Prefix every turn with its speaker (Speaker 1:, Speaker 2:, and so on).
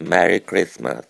Speaker 1: Merry Christmas!